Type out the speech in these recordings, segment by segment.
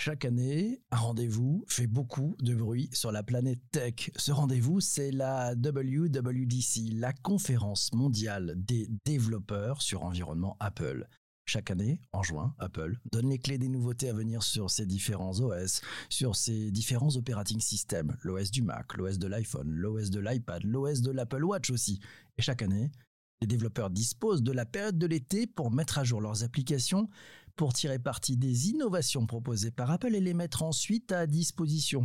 chaque année, un rendez-vous fait beaucoup de bruit sur la planète tech. Ce rendez-vous, c'est la WWDC, la conférence mondiale des développeurs sur environnement Apple. Chaque année, en juin, Apple donne les clés des nouveautés à venir sur ses différents OS, sur ses différents operating systems, l'OS du Mac, l'OS de l'iPhone, l'OS de l'iPad, l'OS de l'Apple Watch aussi. Et chaque année, les développeurs disposent de la période de l'été pour mettre à jour leurs applications, pour tirer parti des innovations proposées par Apple et les mettre ensuite à disposition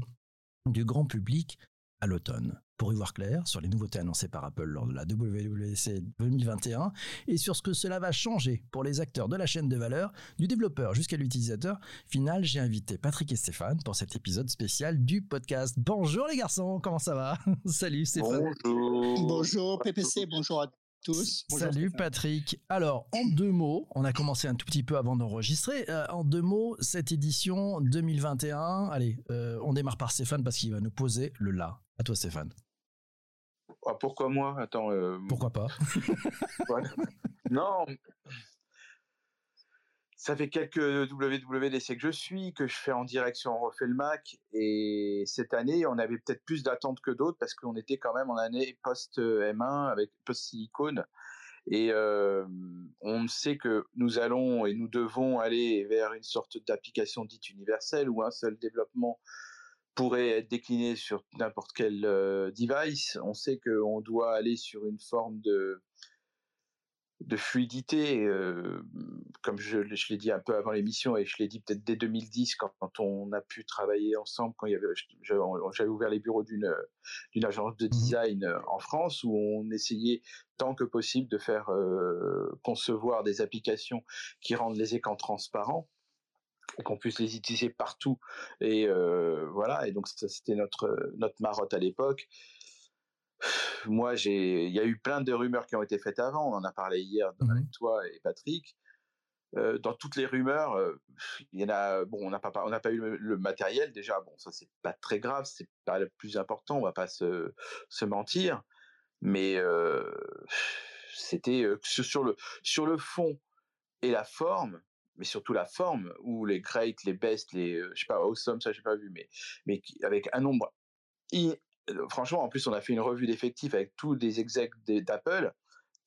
du grand public à l'automne. Pour y voir clair sur les nouveautés annoncées par Apple lors de la WWDC 2021 et sur ce que cela va changer pour les acteurs de la chaîne de valeur, du développeur jusqu'à l'utilisateur final, j'ai invité Patrick et Stéphane pour cet épisode spécial du podcast. Bonjour les garçons, comment ça va? Salut Stéphane. Bonjour. Bonjour PPC, bonjour à Salut Patrick. Alors, en deux mots, on a commencé un tout petit peu avant d'enregistrer. Euh, en deux mots, cette édition 2021, allez, euh, on démarre par Stéphane parce qu'il va nous poser le là. À toi Stéphane. Ah, pourquoi moi? Attends. Euh, pourquoi pas? Non, ça fait quelques WWDC que je suis, que je fais en direction On refait le Mac. Et cette année, on avait peut-être plus d'attentes que d'autres parce qu'on était quand même en année post-M1 avec post-silicone. Et euh, on sait que nous allons et nous devons aller vers une sorte d'application dite universelle où un seul développement pourrait être décliné sur n'importe quel euh, device. On sait qu'on doit aller sur une forme de de fluidité, euh, comme je, l'ai dit un peu avant l'émission et je l'ai dit peut-être dès 2010 quand, on a pu travailler ensemble, quand il y avait, j'avais ouvert les bureaux d'une d'une agence de mmh design euh, en France où on essayait tant que possible de faire euh, concevoir des applications qui rendent les écrans transparents qu'on puisse les utiliser partout et voilà et donc c'était notre notre marotte à l'époque moi, j'ai, il y a eu plein de rumeurs qui ont été faites avant. On en a parlé hier avec mhm. toi et Patrick. Euh, dans toutes les rumeurs, euh, il y en a. Bon, on n'a pas, on n'a pas eu le, matériel déjà. Bon, ça c'est pas très grave, c'est pas le plus important. On va pas se, se mentir, mais euh, c'était sur le sur le fond et la forme, mais surtout la forme où les great, les best, les je sais pas awesome, ça j'ai pas vu, mais mais avec un nombre franchement, en plus, on a fait une revue d'effectifs avec tous les execs d'Apple.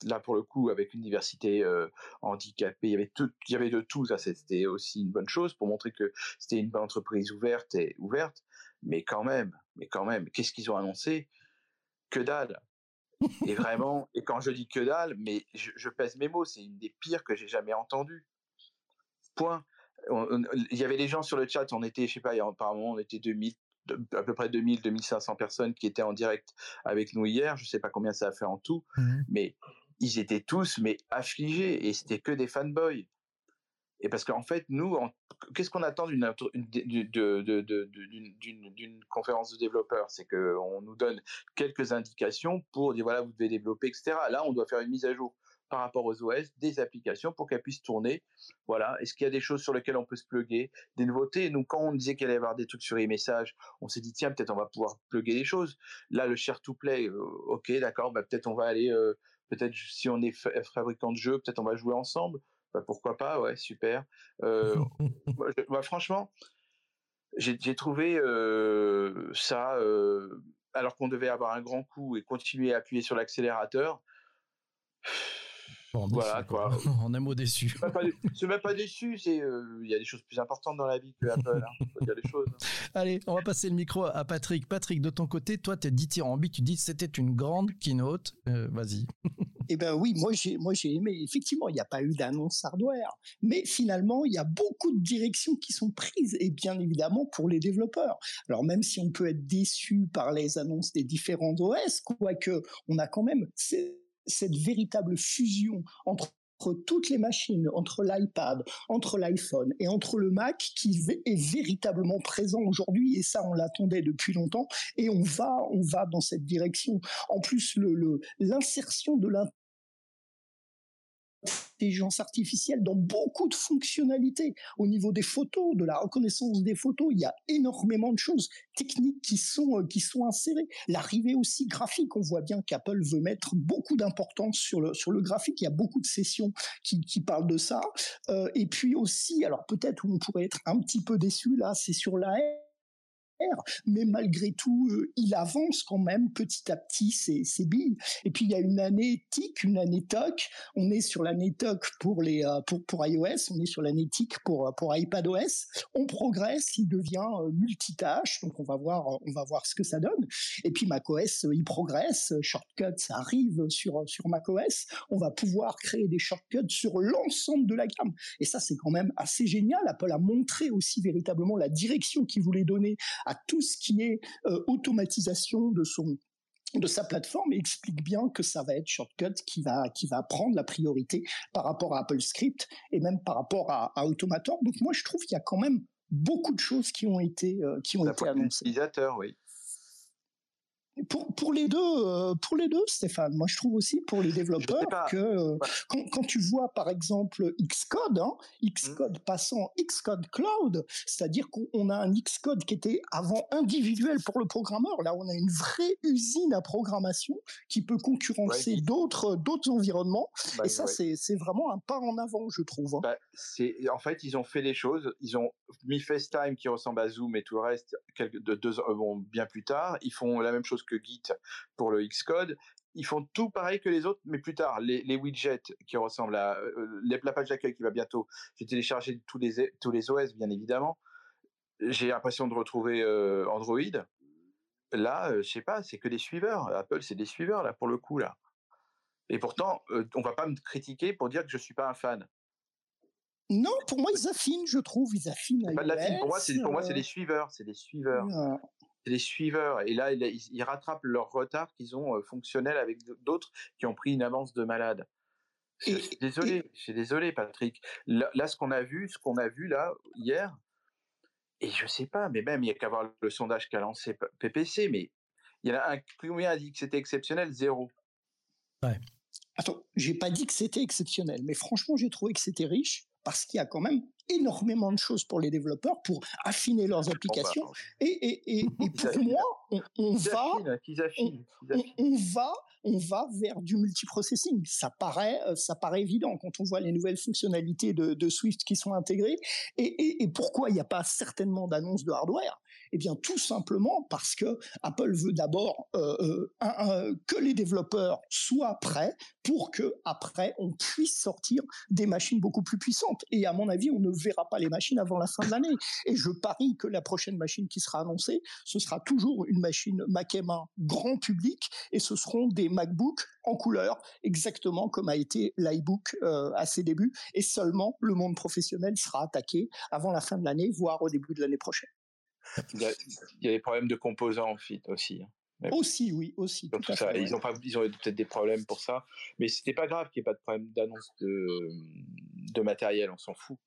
Là, pour le coup, avec une diversité euh, handicapée, il y avait tout, il y avait de tout. Ça, c'était aussi une bonne chose pour montrer que c'était une entreprise ouverte et ouverte. Mais quand même, mais quand même, qu'est-ce qu'ils ont annoncé? Que dalle. Et vraiment, et quand je dis que dalle, mais je, pèse mes mots, c'est une des pires que j'ai jamais entendues. Point. il y avait des gens sur le chat, on était, je sais pas, apparemment on était 2000, à peu près 2000, 2500 personnes qui étaient en direct avec nous hier. Je sais pas combien ça a fait en tout, mhm. mais ils étaient tous mais affligés et c'était que des fanboys. Et parce qu'en fait, nous, qu'est-ce qu'on attend d'une d'une conférence de développeurs? C'est qu'on nous donne quelques indications pour dire voilà, vous devez développer, etc. Là, on doit faire une mise à jour par rapport aux OS des applications pour qu'elles puissent tourner. Voilà. Est-ce qu'il y a des choses sur lesquelles on peut se plugger, des nouveautés? Donc, quand on disait qu'il allait y avoir des trucs sur les messages, on s'est dit tiens, peut-être on va pouvoir plugger des choses. Là, le share to play, euh, ok, d'accord, bah, peut-être on va aller, euh, peut-être si on est fabricant de jeux, peut-être on va jouer ensemble. Bah, pourquoi pas Ouais, super. Euh, bah, franchement, j'ai trouvé ça alors qu'on devait avoir un grand coup et continuer à appuyer sur l'accélérateur voilà quoi. On est mot déçu. C'est même pas déçu, c'est euh, il y a des choses plus importantes dans la vie que Apple. Hein. Faut dire les choses. Allez, on va passer le micro à Patrick. Patrick, de ton côté, toi, t'es dithyrambique. Tu dis que c'était une grande keynote. Euh, vas-y. Eh ben oui, moi j'ai moi j'ai aimé. Effectivement, il n'y a pas eu d'annonce hardware, mais finalement, il y a beaucoup de directions qui sont prises et bien évidemment pour les développeurs. Alors même si on peut être déçu par les annonces des différents OS, quoique on a quand même cette véritable fusion entre toutes les machines, entre l'iPad, entre l'iPhone et entre le Mac qui est véritablement présent aujourd'hui et ça on l'attendait depuis longtemps et on va on va dans cette direction. En plus le l'insertion de l'intelligence artificielle dans beaucoup de fonctionnalités. Au niveau des photos, de la reconnaissance des photos, il y a énormément de choses techniques qui sont, euh, qui sont insérées. L'arrivée aussi graphique, on voit bien qu'Apple veut mettre beaucoup d'importance sur le, sur le graphique. Il y a beaucoup de sessions qui, qui parlent de ça. Euh, et puis aussi, alors peut-être où on pourrait être un petit peu déçu là, c'est sur la mais malgré tout, euh, il avance quand même petit à petit ses, ses, billes. Et puis il y a une année TIC, une année TOC. On est sur l'année TOC pour les euh, pour pour iOS, on est sur l'année TIC pour pour iPadOS. On progresse, il devient euh, multitâche, donc on va voir on va voir ce que ça donne. Et puis macOS, il progresse, shortcuts arrive sur sur macOS. On va pouvoir créer des shortcuts sur l'ensemble de la gamme. Et ça c'est quand même assez génial. Apple a montré aussi véritablement la direction qu'il voulait donner à tout ce qui est euh, automatisation de son de sa plateforme et explique bien que ça va être Shortcut qui va qui va prendre la priorité par rapport à Apple Script et même par rapport à, Automator. Donc moi je trouve qu'il y a quand même beaucoup de choses qui ont été euh, qui ont été annoncées. Utilisateur, oui. Pour, pour, les deux, euh, pour les deux, Stéphane, moi je trouve aussi pour les développeurs que euh, quand, quand, tu vois par exemple Xcode, hein, Xcode mmh. passant Xcode Cloud, c'est-à-dire qu'on a un Xcode qui était avant individuel pour le programmeur, là on a une vraie usine à programmation qui peut concurrencer d'autres d'autres environnements, bah, et ça c'est c'est vraiment un pas en avant, je trouve. Hein. Bah, en fait ils ont fait les choses, ils ont mis FaceTime qui ressemble à Zoom et tout le reste deux euh, bon, bien plus tard, ils font la même chose que Git pour le Xcode. Ils font tout pareil que les autres, mais plus tard. Les, widgets qui ressemblent à euh, la page d'accueil qui va bientôt. J'ai téléchargé tous les tous les OS bien évidemment. J'ai l'impression de retrouver euh, Android. Là, euh, je sais pas, c'est que des suiveurs. Apple, c'est des suiveurs là pour le coup là. Et pourtant, on va pas me critiquer pour dire que je suis pas un fan. Non, pour moi, ils affinent, je trouve. Ils affinent. Pas de Pour moi, c'est pour moi, c'est des suiveurs. C'est des suiveurs les suiveurs. Et là, ils, rattrapent leur retard qu'ils ont euh, fonctionnel avec d'autres qui ont pris une avance de malade. Je suis désolé, je suis désolé, Patrick. Là, ce qu'on a vu, ce qu'on a vu là hier, et je sais pas, mais même il y a qu'à voir le sondage qu'a lancé PPC, mais il y en a un combien a dit que c'était exceptionnel, zéro. Ouais. Attends, j'ai pas dit que c'était exceptionnel, mais franchement, j'ai trouvé que c'était riche parce qu'il y a quand même énormément de choses pour les développeurs pour affiner leurs applications. et, et, et, et, pour moi, on, on va, on, on, va, on va vers du multiprocessing. Ça paraît, euh, ça paraît évident quand on voit les nouvelles fonctionnalités de, de Swift qui sont intégrées. Et, et pourquoi il n'y a pas certainement d'annonce de hardware? Eh bien, tout simplement parce que Apple veut d'abord euh, euh, que les développeurs soient prêts pour que après on puisse sortir des machines beaucoup plus puissantes. Et à mon avis, on ne verra pas les machines avant la fin de l'année. Et je parie que la prochaine machine qui sera annoncée, ce sera toujours une machine Mac M1 grand public, et ce seront des MacBooks en couleur, exactement comme a été l'iBook euh, à ses débuts. Et seulement le monde professionnel sera attaqué avant la fin de l'année, voire au début de l'année prochaine. Il y, a, des problèmes de composants aussi. Hein. aussi, oui, aussi. Tout ça. Ils ont pas, ils ont peut-être des problèmes pour ça, mais c'était pas grave qu'il n'y ait pas de problème d'annonce de, de matériel, on s'en fout.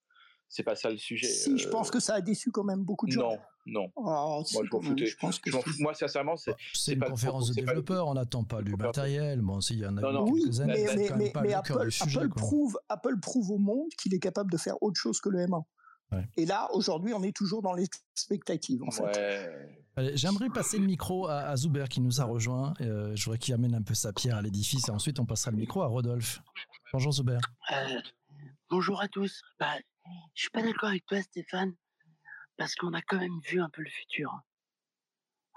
C'est pas ça le sujet. Si, je pense euh. que ça a déçu quand même beaucoup de gens. Non, non. Oh, moi, je m'en foutais. Je pense que moi, sincèrement, c'est. C'est une pas conférence de développeurs, on n'attend pas du matériel. Bon, s'il y en a non, non. quelques années, mais, mais, mais, Apple, Apple prouve, Apple prouve au monde qu'il est capable de faire autre chose que le M1. Et là, aujourd'hui, on est toujours dans l'expectative, en fait. J'aimerais passer le micro à, Zuber qui nous a rejoint. Euh, je voudrais qu'il amène un peu sa pierre à l'édifice et ensuite on passera le micro à Rodolphe. Bonjour Zuber. Euh, bonjour à tous. Bah, je suis pas d'accord avec toi, Stéphane, parce qu'on a quand même vu un peu le futur.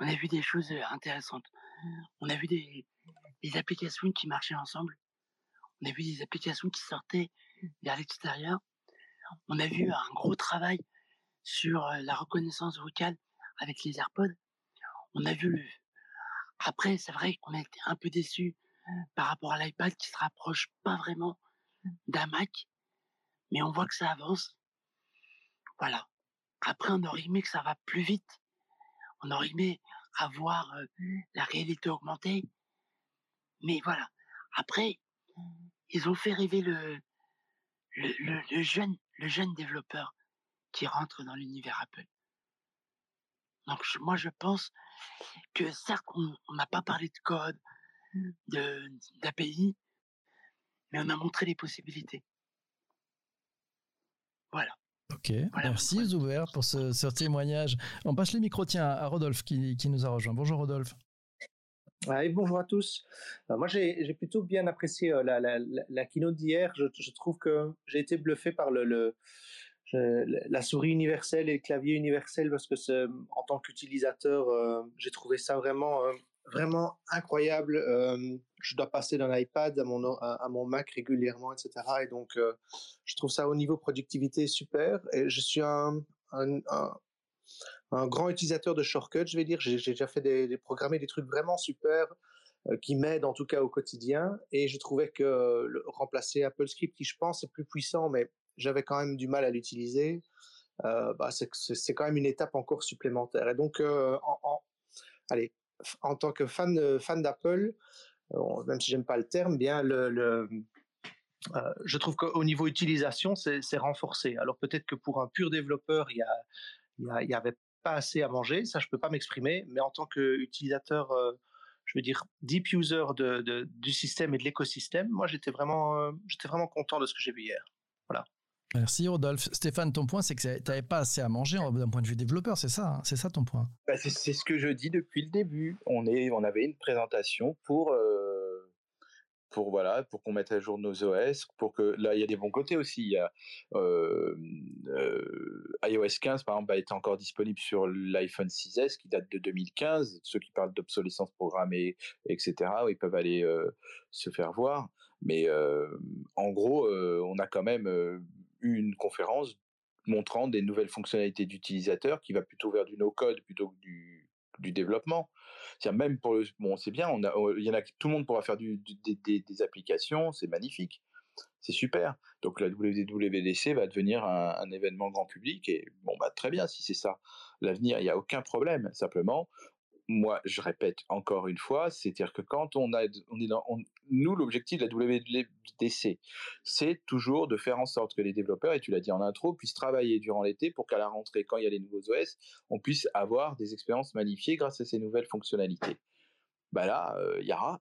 On a vu des choses euh, intéressantes. On a vu des, des applications qui marchaient ensemble. On a vu des applications qui sortaient vers l'extérieur on a vu un gros travail sur la reconnaissance vocale avec les AirPods. On a vu le... Après, c'est vrai qu'on a été un peu déçus par rapport à l'iPad qui se rapproche pas vraiment d'un Mac, mais on voit que ça avance. Voilà. Après, on aurait aimé que ça va plus vite. On aurait aimé avoir la réalité augmentée. Mais voilà. Après, ils ont fait rêver le, le jeune le jeune développeur qui rentre dans l'univers Apple. Donc moi je pense que certes on n'a pas parlé de code, d'API, mais on a montré les possibilités. Voilà. Ok, merci Zuber pour ce, témoignage. On passe le micro tiens, à Rodolphe qui, nous a rejoint. Bonjour Rodolphe. Bonjour à tous. Euh, moi, j'ai plutôt bien apprécié euh, la, la, keynote d'hier. Je, trouve que j'ai été bluffé par la souris universelle et le clavier universel parce que en tant qu'utilisateur, euh, j'ai trouvé ça vraiment vraiment incroyable. je dois passer d'un iPad à mon, Mac régulièrement, etc. Et donc, je trouve ça au niveau productivité super. Et je suis un, grand utilisateur de shortcuts, je vais dire. J'ai déjà fait des, des, des trucs vraiment super qui m'aident en tout cas au quotidien. Et je trouvais que le, remplacer Apple Script, qui je pense est plus puissant, mais j'avais quand même du mal à l'utiliser. Euh, bah, c'est quand même une étape encore supplémentaire. Et donc, en, allez, en tant que fan, euh, fan d'Apple, euh, même si j'aime pas le terme, bien le, euh, je trouve qu'au niveau utilisation, c'est renforcé. Alors peut-être que pour un pur développeur, il y, a, y, avait pas assez à manger, ça je peux pas m'exprimer, mais en tant qu'utilisateur, je veux dire deep user de, du système et de l'écosystème, moi j'étais vraiment, j'étais vraiment content de ce que j'ai vu hier. Voilà. Merci Rodolphe. Stéphane, ton point, c'est que tu n'avais pas assez à manger d'un point de vue développeur, c'est ça hein C'est ça ton point? Bah, C'est ce que je dis depuis le début. On, est, on avait une présentation pour, euh, pour, voilà, pour qu'on mette à jour nos OS, pour que là, il y a des bons côtés aussi. Il y a, euh, euh, iOS 15, par exemple, est encore disponible sur l'iPhone 6S qui date de 2015. Ceux qui parlent d'obsolescence programmée, etc., ils peuvent aller se faire voir. Mais en gros, on a quand même une conférence montrant des nouvelles fonctionnalités d'utilisateurs qui va plutôt vers du no-code plutôt que du, du développement. C'est même pour le, bon, c'est bien, on a, il y en a, tout le monde pourra faire des, applications, c'est magnifique, c'est super. Donc la WWDC va devenir un, un, événement grand public et bon bah très bien si c'est ça l'avenir, il n'y a aucun problème. Simplement, moi, je répète encore une fois, c'est-à-dire que quand on a, on est dans, nous, l'objectif de la WDC, c'est toujours de faire en sorte que les développeurs, et tu l'as dit en intro, puissent travailler durant l'été pour qu'à la rentrée, quand il y a les nouveaux OS, on puisse avoir des expériences magnifiées grâce à ces nouvelles fonctionnalités. Bah là, euh, il y aura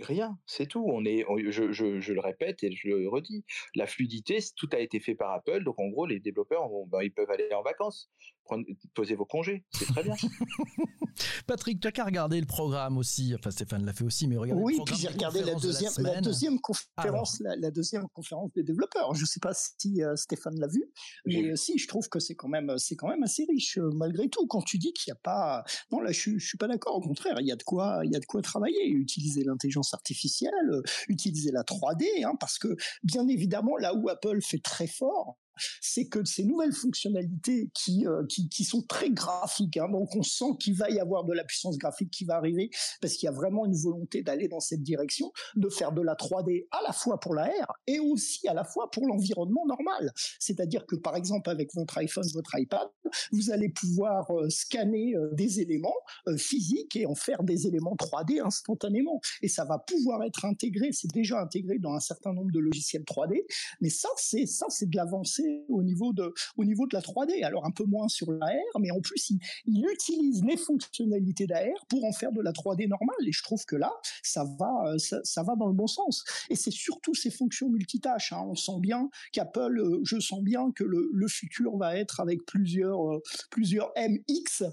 rien, c'est tout. On est, je, le répète et je le redis, la fluidité, tout a été fait par Apple, donc en gros, les développeurs, ben, ils peuvent aller en vacances, prendre, poser vos congés, c'est très bien. Patrick, tu as qu'à regarder le programme aussi, enfin Stéphane l'a fait aussi, mais regarde. Oui, puis j'ai regardé la deuxième, la, deuxième conférence, la, deuxième conférence des développeurs. Je ne sais pas si euh, Stéphane l'a vu, mais si, je trouve que c'est quand même, c'est quand même assez riche euh, malgré tout. Quand tu dis qu'il n'y a pas, non là, je, je suis pas d'accord. Au contraire, il y a de quoi, il y a de quoi travailler, utiliser l'intelligence artificielle, euh, utiliser la 3D, hein, parce que bien évidemment, là où Apple fait très fort, c'est que ces nouvelles fonctionnalités qui, euh, qui, sont très graphiques, hein, donc on sent qu'il va y avoir de la puissance graphique qui va arriver, parce qu'il y a vraiment une volonté d'aller dans cette direction, de faire de la 3D à la fois pour la R et aussi à la fois pour l'environnement normal. C'est-à-dire que par exemple avec votre iPhone, votre iPad, vous allez pouvoir euh, scanner euh, des éléments physiques et en faire des éléments 3D instantanément. Et ça va pouvoir être intégré, c'est déjà intégré dans un certain nombre de logiciels 3D, mais ça c'est de l'avancée au niveau de, au niveau de la 3D. Alors un peu moins sur l'AR, mais en plus il, il utilise les fonctionnalités d'AR pour en faire de la 3D normale. Et je trouve que là, ça va, ça, va dans le bon sens. Et c'est surtout ces fonctions multitâches. Hein. On sent bien qu'Apple, euh, je sens bien que le, le futur va être avec plusieurs, euh, plusieurs MX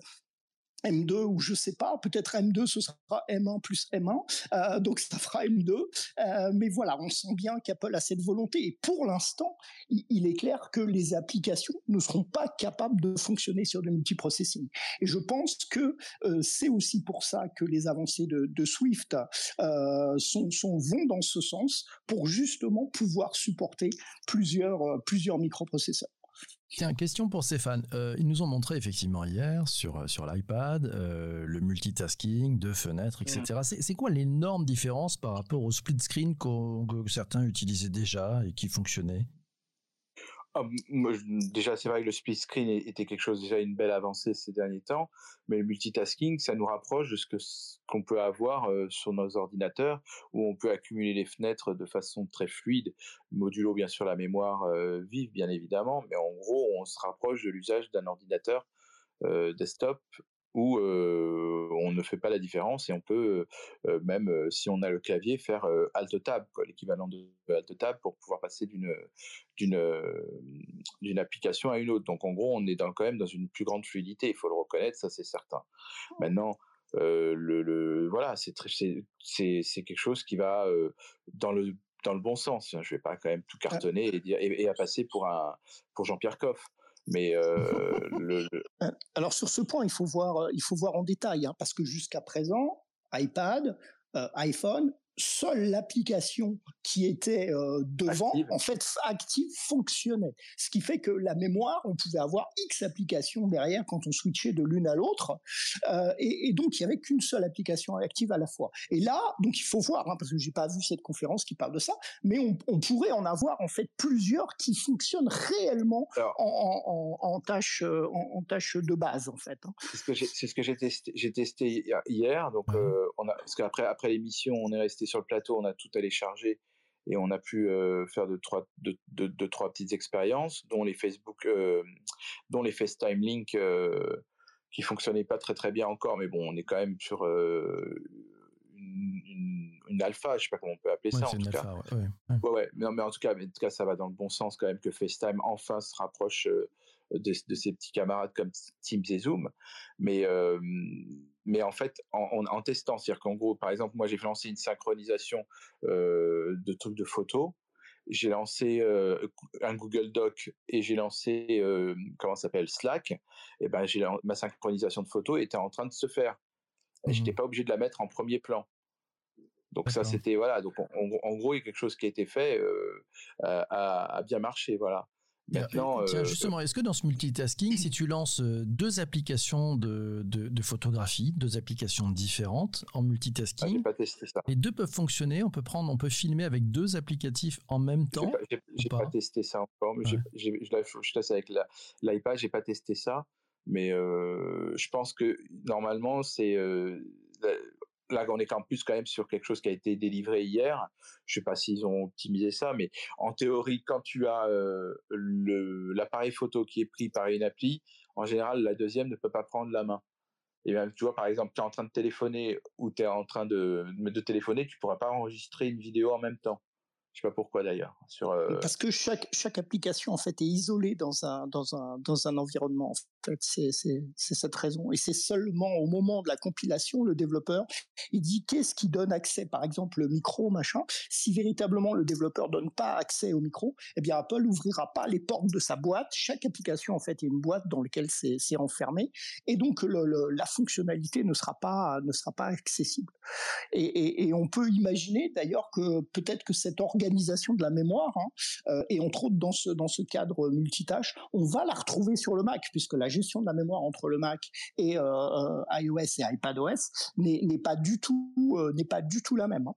M2 ou je sais pas, peut-être M2 ce sera M1 plus M1, euh, donc ça fera M2. Euh, mais voilà, on sent bien qu'Apple a cette volonté et pour l'instant, il, est clair que les applications ne seront pas capables de fonctionner sur du multiprocessing. Et je pense que euh, c'est aussi pour ça que les avancées de, de Swift euh, sont, sont, vont dans ce sens pour justement pouvoir supporter plusieurs, euh, plusieurs microprocesseurs. Tiens, question pour Stéphane. Euh, ils nous ont montré effectivement hier sur, euh, sur l'iPad euh, le multitasking, deux fenêtres, etc. Mm. C'est quoi l'énorme différence par rapport au split screen que certains utilisaient déjà et qui fonctionnait? Ah, déjà, c'est vrai que le split screen était quelque chose déjà une belle avancée ces derniers temps, mais le multitasking, ça nous rapproche de ce qu'on peut avoir euh, sur nos ordinateurs, où on peut accumuler les fenêtres de façon très fluide, modulo bien sûr la mémoire euh, vive, bien évidemment, mais en gros, on se rapproche de l'usage d'un ordinateur euh, desktop où on ne fait pas la différence et on peut même si on a le clavier faire alt tab l'équivalent de alt tab pour pouvoir passer d'une d'une d'une application à une autre. Donc en gros on est dans, quand même dans une plus grande fluidité il faut le reconnaître ça c'est certain. Maintenant le, le, voilà c'est c'est c'est quelque chose qui va dans le dans le bon sens je vais pas quand même tout ah. cartonner et dire et, et à passer pour un pour Jean-Pierre Coff euh, euh, Alors sur ce point, il faut voir, euh, il faut voir en détail, hein, parce que jusqu'à présent, iPad, iPhone seule l'application qui était euh, devant, en fait active, fonctionnait. Ce qui fait que la mémoire, on pouvait avoir X applications derrière quand on switchait de l'une à l'autre, euh, et, et, donc il y avait qu'une seule application active à la fois. Et là, donc il faut voir, hein, parce que j'ai pas vu cette conférence qui parle de ça, mais on, on, pourrait en avoir en fait plusieurs qui fonctionnent réellement en, en, en, tâche euh, en, tâche de base en fait. Hein. C'est ce que j'ai testé, testé hier, donc euh, on a parce qu'après après l'émission, on est resté sur le plateau, on a tout téléchargé et on a pu euh, faire de trois, de, de, trois petites expériences, dont les Facebook, euh, dont les FaceTime Link euh, qui fonctionnaient pas très très bien encore, mais bon, on est quand même sur une, une, alpha, je sais pas comment on peut appeler ça en tout cas. Ouais, ouais. Mais, non, mais en tout cas, mais en tout cas, ça va dans le bon sens quand même que FaceTime enfin se rapproche de, de ses petits camarades comme Teams et Zoom, mais mais en fait, en, en, testant, c'est-à-dire qu'en gros, par exemple, moi, j'ai lancé une synchronisation euh, de trucs de photos. J'ai lancé euh, un Google Doc et j'ai lancé euh, comment s'appelle Slack. Et ben, j'ai ma synchronisation de photos était en train de se faire. Et J'étais mmh pas obligé de la mettre en premier plan. Donc ça, c'était voilà. Donc en, gros, il y a quelque chose qui a été fait, euh, a, a, bien marché, voilà. Maintenant, Tiens, euh, justement, est-ce que dans ce multitasking, si tu lances euh, deux applications de, de, photographie, deux applications différentes en multitasking, ah, pas testé ça. les deux peuvent fonctionner, on peut prendre, on peut filmer avec deux applicatifs en même temps J'ai pas, pas, testé ça encore, mais ouais. je teste avec l'iPad, j'ai pas testé ça, mais euh, je pense que normalement c'est là, on est en plus quand même sur quelque chose qui a été délivré hier. Je sais pas s'ils ont optimisé ça, mais en théorie, quand tu as euh, l'appareil photo qui est pris par une appli, en général, la deuxième ne peut pas prendre la main. Et même, tu vois, par exemple, tu es en train de téléphoner ou tu es en train de, téléphoner, tu pourras pas enregistrer une vidéo en même temps. Je sais pas pourquoi d'ailleurs. Euh, parce que chaque application en fait est isolée dans un environnement. C'est cette raison. Et c'est seulement au moment de la compilation, le développeur il dit qu'est-ce qui donne accès, par exemple le micro machin? Si véritablement le développeur donne pas accès au micro, eh bien Apple ouvrira pas les portes de sa boîte. Chaque application en fait est une boîte dans laquelle c'est enfermé et donc la fonctionnalité ne sera pas ne sera pas accessible. Et, on peut imaginer d'ailleurs que peut-être que cette organisation organisation de la mémoire, hein, euh, et entre autres dans ce, dans ce cadre multitâche, on va la retrouver sur le Mac, puisque la gestion de la mémoire entre le Mac et euh, euh iOS et iPadOS n'est pas du tout euh, n'est pas du tout la même.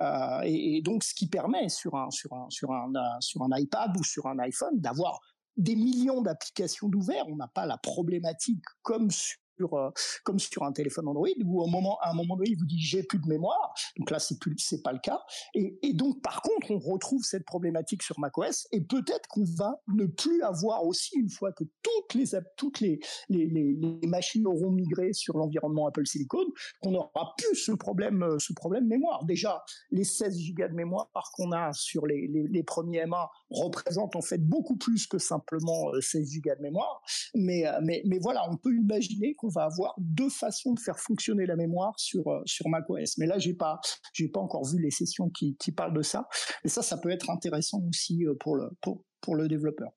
Hein. Et, donc ce qui permet sur un sur un sur un sur un iPad ou sur un iPhone d'avoir des millions d'applications d'ouvert. On n'a pas la problématique comme sur, euh, comme sur un téléphone Android où au moment, à un moment donné, il vous dit j'ai plus de mémoire. Donc là, c'est plus, c'est pas le cas. Et, donc, par contre, on retrouve cette problématique sur macOS et peut-être qu'on va ne plus avoir aussi une fois que toutes les, toutes les, les, machines auront migré sur l'environnement Apple Silicon, qu'on aura plus ce problème, euh, ce problème mémoire. Déjà, les 16 gigas de mémoire qu'on a sur les, les, premiers MA représentent en fait beaucoup plus que simplement 16 euh, gigas de mémoire. Mais, mais, mais voilà, on peut imaginer on va avoir deux façons de faire fonctionner la mémoire sur euh, sur macOS. Mais là, j'ai pas j'ai pas encore vu les sessions qui, qui parlent de ça. Et ça, ça peut être intéressant aussi euh, pour le pour, pour le développeur.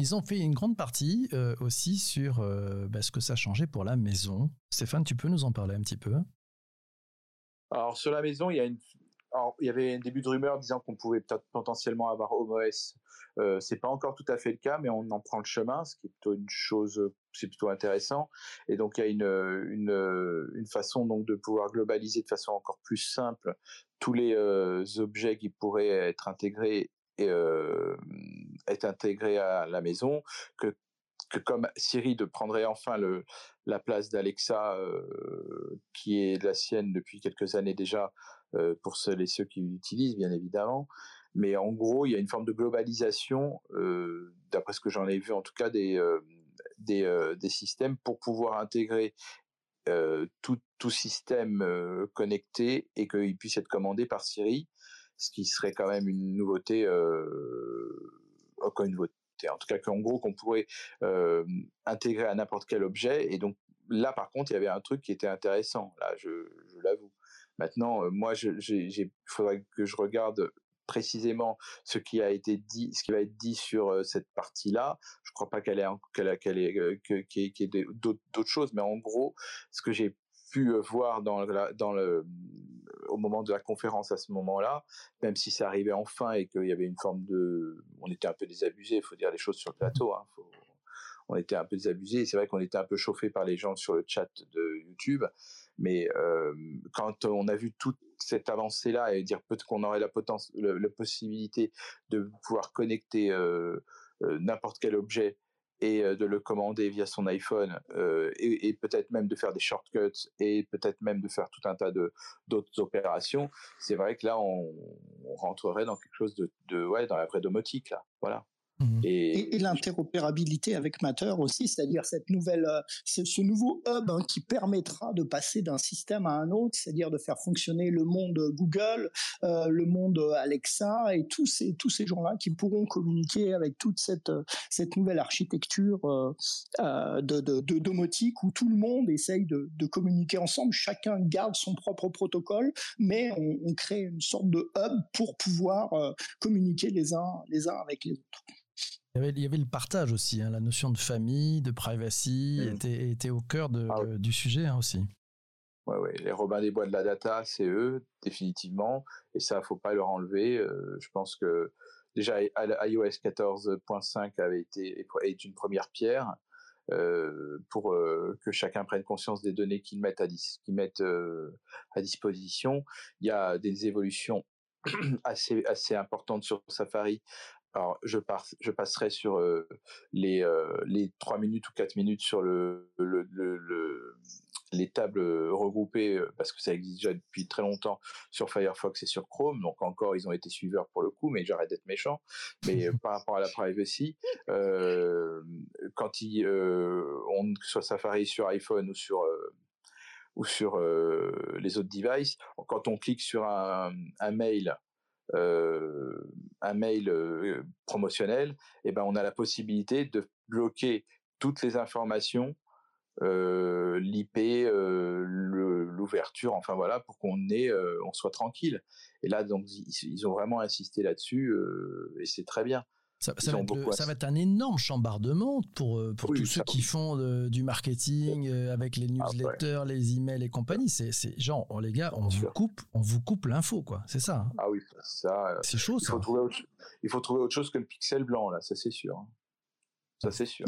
Ils ont fait une grande partie euh, aussi sur bah, ce que ça a changé pour la maison. Stéphane, tu peux nous en parler un petit peu? Alors sur la maison, il y a une alors, il y avait un début de rumeur disant qu'on pouvait peut-être potentiellement avoir HomeOS. Euh, c'est pas encore tout à fait le cas, mais on en prend le chemin, ce qui est plutôt une chose, c'est plutôt intéressant. Et donc il y a une, une, une façon donc de pouvoir globaliser de façon encore plus simple tous les euh, objets qui pourraient être intégrés et euh, être intégrés à la maison, que que comme Siri prendrait enfin le, la place d'Alexa euh, qui est la sienne depuis quelques années déjà euh, pour ceux et ceux qui l'utilisent, bien évidemment. Mais en gros, il y a une forme de globalisation, euh, d'après ce que j'en ai vu en tout cas, des, euh, des, des systèmes pour pouvoir intégrer tout, tout système connecté et qu'il puisse être commandé par Siri, ce qui serait quand même une nouveauté, encore une nouveauté. En tout cas, qu'en gros, qu'on pourrait intégrer à n'importe quel objet. Et donc là, par contre, il y avait un truc qui était intéressant. Là, je, je l'avoue. Maintenant, moi, il faudrait que je regarde précisément ce qui a été dit, ce qui va être dit sur cette partie-là. Je crois pas qu'elle ait, qu'elle, qu'elle ait, qu'il y ait d'autres choses, mais en gros, ce que j'ai pu voir dans, dans le, au moment de la conférence à ce moment-là, même si ça arrivait enfin et qu'il y avait une forme de, on était un peu désabusé, il faut dire les choses sur le plateau, hein, on était un peu désabusé. C'est vrai qu'on était un peu chauffé par les gens sur le chat de YouTube, mais euh, quand on a vu toute cette avancée-là et dire peut-être qu'on aurait la, la possibilité de pouvoir connecter euh, euh, n'importe quel objet et de le commander via son iPhone et, et peut-être même de faire des shortcuts et peut-être même de faire tout un tas de d'autres opérations, c'est vrai que là on, on, rentrerait dans quelque chose de, de ouais dans la vraie domotique là, voilà. Mmh. Et, et, l'interopérabilité avec Matter aussi, c'est-à-dire cette nouvelle, euh, ce, ce nouveau hub hein, qui permettra de passer d'un système à un autre, c'est-à-dire de faire fonctionner le monde Google, euh, le monde Alexa et tous ces tous ces gens-là qui pourront communiquer avec toute cette cette nouvelle architecture euh, euh, de, de, de, domotique où tout le monde essaye de, de, communiquer ensemble. Chacun garde son propre protocole, mais on, on crée une sorte de hub pour pouvoir euh, communiquer les uns les uns avec les autres. Il y, avait, il y avait, le partage aussi, hein, la notion de famille, de privacy mmh. était, était, au cœur de, ah, oui. du sujet hein, aussi. Ouais, ouais, les Robins des Bois de la data, c'est eux, définitivement, et ça, faut pas leur enlever. Euh, je pense que déjà iOS 14.5 avait été est une première pierre euh, pour euh, que chacun prenne conscience des données qu'ils mettent à, qu'ils mettent euh, à disposition. Il y a des évolutions assez assez importantes sur Safari alors, je, je passerai sur les euh, les trois minutes ou quatre minutes sur le, le, le, le les tables regroupées parce que ça existe déjà depuis très longtemps sur Firefox et sur Chrome. Donc encore, ils ont été suiveurs pour le coup, mais j'arrête d'être méchant. Mais par rapport à la privacy, euh, quand ils on soit Safari sur iPhone ou sur ou sur les autres devices, quand on clique sur un, mail un mail euh, promotionnel, eh ben on a la possibilité de bloquer toutes les informations, euh, l'IP, euh, l'ouverture, enfin voilà, pour qu'on ait, euh, on soit tranquille. Et là, donc ils ont vraiment insisté là-dessus, et c'est très bien. Ça, ça, va le, ça, va être un énorme chambardement pour, euh, pour oui, tous ceux qui font de, du marketing euh, avec les newsletters, Après. les emails et compagnie. C'est, c'est genre, oh, les gars, on vous coupe, on vous coupe l'info, quoi. C'est ça. Hein. Ah oui, ça. C'est chaud, il ça. Faut trouver autre, il faut trouver autre chose que le pixel blanc, là. Ça, c'est sûr. Ça, c'est sûr.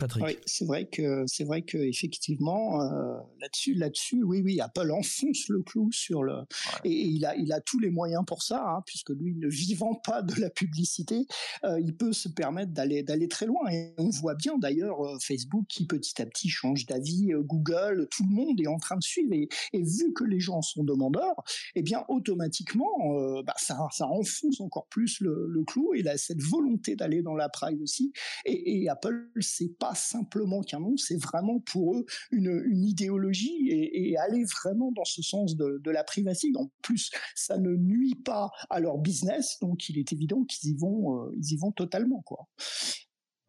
Patrick. Oui, c'est vrai que c'est vrai que effectivement euh, là-dessus, là-dessus, oui, oui, Apple enfonce le clou sur le ouais. et, il a il a tous les moyens pour ça, hein, puisque lui ne vivant pas de la publicité, euh, il peut se permettre d'aller d'aller très loin. Et on voit bien d'ailleurs euh, Facebook qui petit à petit change d'avis, Google, tout le monde est en train de suivre. Et, et vu que les gens sont demandeurs, eh bien automatiquement, bah, ça ça enfonce encore plus le, le clou. Et il a cette volonté d'aller dans la privacy. Et, et Apple, c'est pas simplement qu'un nom, c'est vraiment pour eux une, une idéologie et, et, aller vraiment dans ce sens de, de, la privacy. En plus, ça ne nuit pas à leur business, donc il est évident qu'ils y vont, euh, ils y vont totalement, quoi.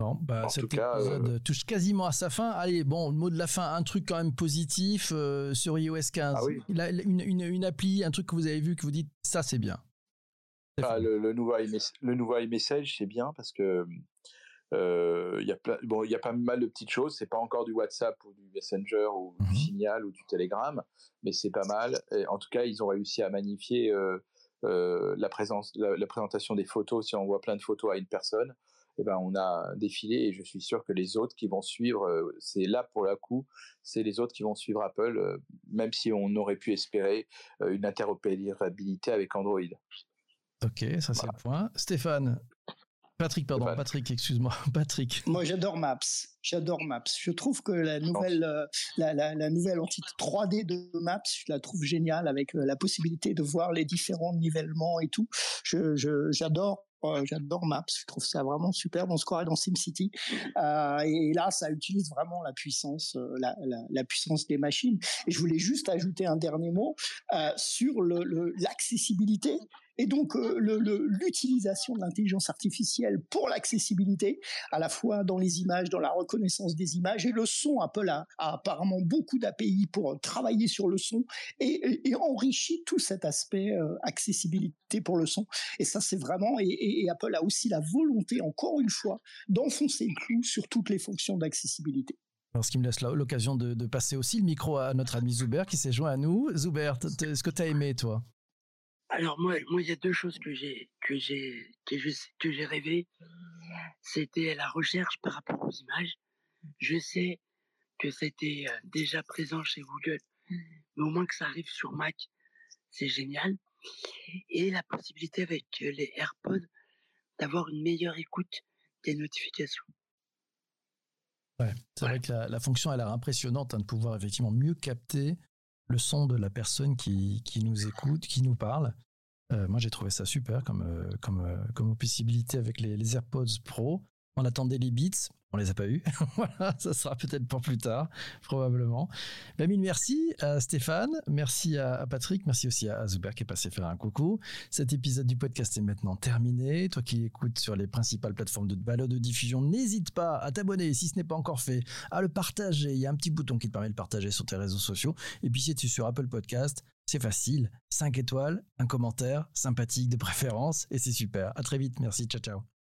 Bon, bah, cet cas, épisode euh... touche quasiment à sa fin. Allez, bon, le mot de la fin, un truc quand même positif euh, sur iOS 15. Ah oui. Il a une, une, une, appli, un truc que vous avez vu que vous dites, ça c'est bien. Ah, le, le, nouveau le nouveau iMessage, c'est bien parce que euh, il y a plein, bon, il y a pas mal de petites choses. C'est pas encore du WhatsApp ou du Messenger ou mmh. du Signal ou du Telegram, mais c'est pas mal. Et en tout cas, ils ont réussi à magnifier euh, euh, la présence, la, la, présentation des photos. Si on voit plein de photos à une personne, eh ben on a défilé et je suis sûr que les autres qui vont suivre, euh, c'est là pour le coup, c'est les autres qui vont suivre Apple, euh, même si on aurait pu espérer euh, une interopérabilité avec Android. Ok, ça c'est voilà. le point. Stéphane, Patrick, pardon, Patrick, excuse-moi, Patrick. Moi, j'adore Maps. J'adore Maps. Je trouve que la nouvelle, euh, la, la, la, nouvelle entité 3D de Maps, je la trouve géniale avec euh, la possibilité de voir les différents nivellements et tout. Je, j'adore j'adore Maps. Je trouve ça vraiment super. On se croirait dans SimCity. Euh, et, là, ça utilise vraiment la puissance, la, la, puissance des machines. Et je voulais juste ajouter un dernier mot sur l'accessibilité. Le, et donc euh, l'utilisation de l'intelligence artificielle pour l'accessibilité, à la fois dans les images, dans la reconnaissance des images et le son. Apple a, apparemment beaucoup d'API pour travailler sur le son et, enrichit tout cet aspect euh, accessibilité pour le son. Et ça, c'est vraiment et, Apple a aussi la volonté, encore une fois, d'enfoncer le clou sur toutes les fonctions d'accessibilité. Alors, ce qui me laisse l'occasion de, passer aussi le micro à notre ami Zuber qui s'est joint à nous. Zuber, est-ce que tu as aimé, toi? Alors moi, moi, il y a deux choses que j'ai que j'ai que que j'ai rêvé. C'était la recherche par rapport aux images. Je sais que c'était euh, déjà présent chez Google, mais au moins que ça arrive sur Mac, c'est génial. Et la possibilité avec euh, les AirPods d'avoir une meilleure écoute des notifications. Ouais, c'est vrai que la, fonction a l'air impressionnante hein, de pouvoir effectivement mieux capter le son de la personne qui, qui nous écoute, qui nous parle. Euh, moi, j'ai trouvé ça super comme, euh, comme, euh, comme possibilité avec les, les, AirPods Pro. On attendait les Beats, on les a pas eu. voilà, ça sera peut-être pour plus tard, probablement. Ben, mille merci à Stéphane, merci à, Patrick, merci aussi à Zuber qui est passé faire un coucou. Cet épisode du podcast est maintenant terminé. Toi qui écoutes sur les principales plateformes de balade de diffusion, n'hésite pas à t'abonner si ce n'est pas encore fait, à le partager. Il y a un petit bouton qui te permet de partager sur tes réseaux sociaux. Et puis si tu es sur Apple Podcast, c'est facile. 5 étoiles, un commentaire sympathique de préférence et c'est super. À très vite. Merci. Ciao, ciao.